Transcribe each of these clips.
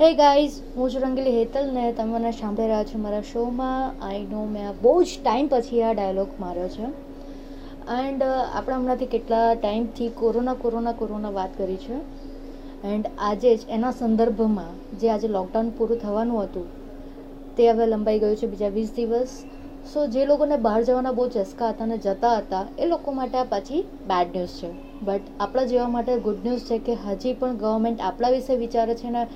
Hey guys હું છું રંગીલી હેતલ ને મને સાંભળી રહ્યા છો મારા શોમાં. આઈ નો મેં બહુ જ ટાઈમ પછી આ ડાયલોગ માર્યો છે. એન્ડ આપણે હમણાંથી કેટલા ટાઈમથી કોરોના કોરોના કોરોના વાત કરી છે. એન્ડ આજે જ એના સંદર્ભમાં જે આજે લોકડાઉન પૂરું થવાનું હતું, તે હવે લંબાઈ ગયું છે બીજા વીસ દિવસ. સો જે લોકોને બહાર જવાના બહુ ચસ્કા હતા અને જતા હતા, એ લોકો માટે આ પાછી બેડ ન્યૂઝ છે. બટ આપણા જેવા માટે ગુડ ન્યૂઝ છે કે હજી પણ ગવર્મેન્ટ આપણા વિશે વિચારે છે ને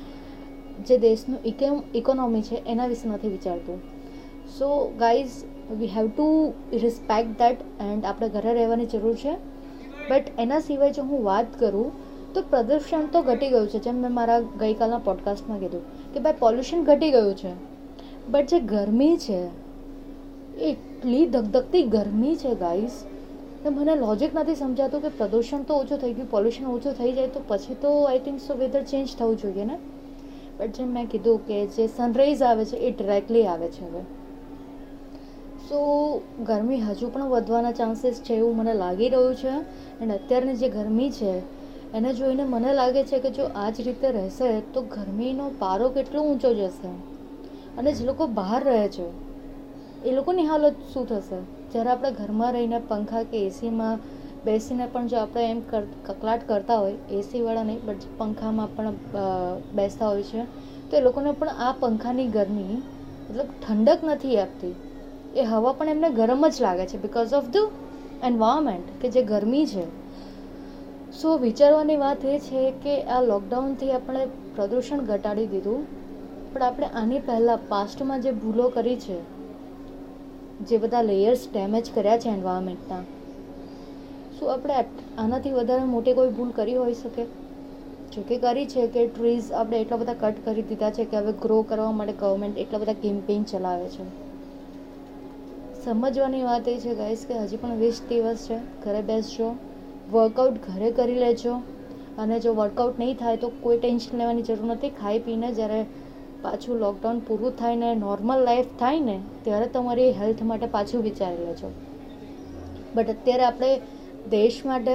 જે દેશનું ઇકોમ ઇકોનોમી છે, એના વિશે નથી વિચારતું. So guys we have to respect that and આપણે ઘરે રહેવાની જરૂર છે. બટ એના સિવાય જો હું વાત કરું, તો પ્રદૂષણ તો ઘટી ગયું છે. જેમ મેં મારા ગઈકાલના પોડકાસ્ટમાં કીધું કે ભાઈ પોલ્યુશન ઘટી ગયું છે. બટ જે ગરમી છે, એટલી ધગધગતી ગરમી છે ગાઈઝ તો મને લોજિક નથી સમજાતું કે પ્રદૂષણ તો ઓછું થઈ ગયું પોલ્યુશન ઓછું થઈ જાય તો પછી તો I think so weather change થવું જોઈએ ને? બટ જેમ મેં કીધું કે જે સનરાઈઝ આવે છે, એ ડિરેક્ટલી આવે છે હવે. સો ગરમી હજુ પણ વધવાના ચાન્સીસ છે એવું મને લાગી રહ્યું છે. એન્ડ અત્યારની જે ગરમી છે, એને જોઈને મને લાગે છે કે જો આ જ રીતે રહેશે, તો ગરમીનો પારો કેટલો ઊંચો જશે. અને જે લોકો બહાર રહે છે, એ લોકોની હાલત શું થશે? જ્યારે આપણે ઘરમાં રહીને પંખા કે એસીમાં બેસીને પણ જો આપણે એમ કકલાટ કરતા હોય, એસીવાળા નહીં બટ પંખામાં પણ બેસતા હોય છે, તો એ લોકોને પણ આ પંખાની ગરમી મતલબ ઠંડક નથી આપતી. એ હવા પણ એમને ગરમ જ લાગે છે બિકોઝ ઓફ ધ એન્વાયરમેન્ટ કે જે ગરમી છે. સો વિચારવાની વાત એ છે કે આ લોકડાઉનથી આપણે પ્રદૂષણ ઘટાડી દીધું, પણ આપણે આની પહેલાં પાસ્ટમાં જે ભૂલો કરી છે, જે બધા લેયર્સ ડેમેજ કર્યા છે એન્વાયરમેન્ટના શું આપણે આનાથી વધારે મોટી કોઈ ભૂલ કરી હોઈ શકે? જો કે કરી છે કે ટ્રીઝ આપણે એટલા બધા કટ કરી દીધા છે કે હવે ગ્રો કરવા માટે ગવર્મેન્ટ એટલા બધા કેમ્પેઇન ચલાવે છે. સમજવાની વાત એ છે ગાઈસ કે હજી પણ વીસ દિવસ છે, ઘરે બેસજો વર્કઆઉટ ઘરે કરી લેજો, અને જો વર્કઆઉટ નહીં થાય તો કોઈ ટેન્શન લેવાની જરૂર નથી. ખાઈ પીને જ્યારે પાછું લોકડાઉન પૂરું થાય ને નોર્મલ લાઈફ થાય ને, ત્યારે તમારી હેલ્થ માટે પાછું વિચારી લેજો. બટ અત્યારે આપણે દેશ માટે,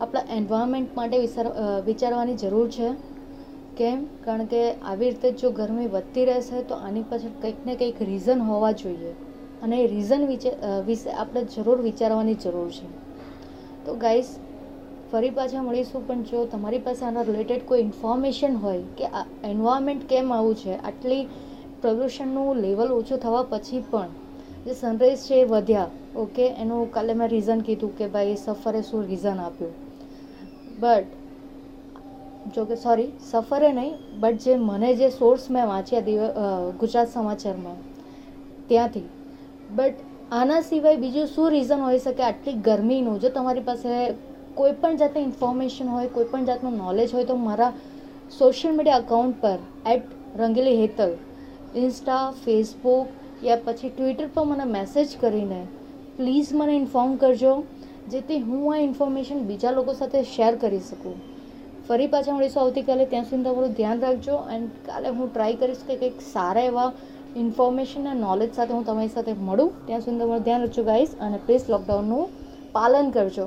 આપણા એન્વાયરમેન્ટ માટે વિચાર વિચારવાની જરૂર છે. કેમ? કારણ કે આવી રીતે જો ગરમી વધતી રહેશે તો આની પાછળ કંઈક ને કંઈક રીઝન હોવા જોઈએ. અને એ રીઝન વિશે આપણે જરૂર વિચારવાની જરૂર છે. તો ગાઈસ ફરી પાછા મળીશું, પણ જો તમારી પાસે આના રિલેટેડ કોઈ ઇન્ફોર્મેશન હોય કે આ એન્વાયરમેન્ટ કેમ આવું છે, આટલી પ્રદૂષણનું લેવલ ઓછું થવા પછી પણ, જે સનરાઈઝ છે એ વધ્યા ઓકે એનું કાલે મેં રીઝન કીધું કે ભાઈ સફરે શું રીઝન આપ્યું. બટ જો કે સોરી સફરે નહીં બટ જે મને જે સોર્સ મેં વાંચ્યા દિવ ગુજરાત સમાચારમાં, ત્યાંથી. બટ આના સિવાય બીજું શું રીઝન હોઈ શકે? આટલી ગરમીનું, જો તમારી પાસે કોઈ પણ જાતની ઇન્ફોર્મેશન હોય, કોઈ પણ જાતનું નોલેજ હોય, તો મારા સોશિયલ મીડિયા અકાઉન્ટ પર at Rangili Hetal insta Facebook યા પછી ટ્વિટર પર મને મેસેજ કરીને પ્લીઝ મને ઇન્ફોર્મ કરજો, જેથી હું આ ઇન્ફોર્મેશન બીજા લોકો સાથે શેર કરી શકું. ફરી પાછા મળીશું આવતીકાલે. ત્યાં સુધી તમારું ધ્યાન રાખજો એન્ડ કાલે હું ટ્રાય કરીશ કે કંઈક સારા એવા ઇન્ફોર્મેશન અને નોલેજ સાથે હું તમારી સાથે મળું. ત્યાં સુધી તમારું ધ્યાન રાખજો ગાઈસ અને પ્લીઝ લોકડાઉનનું પાલન કરજો.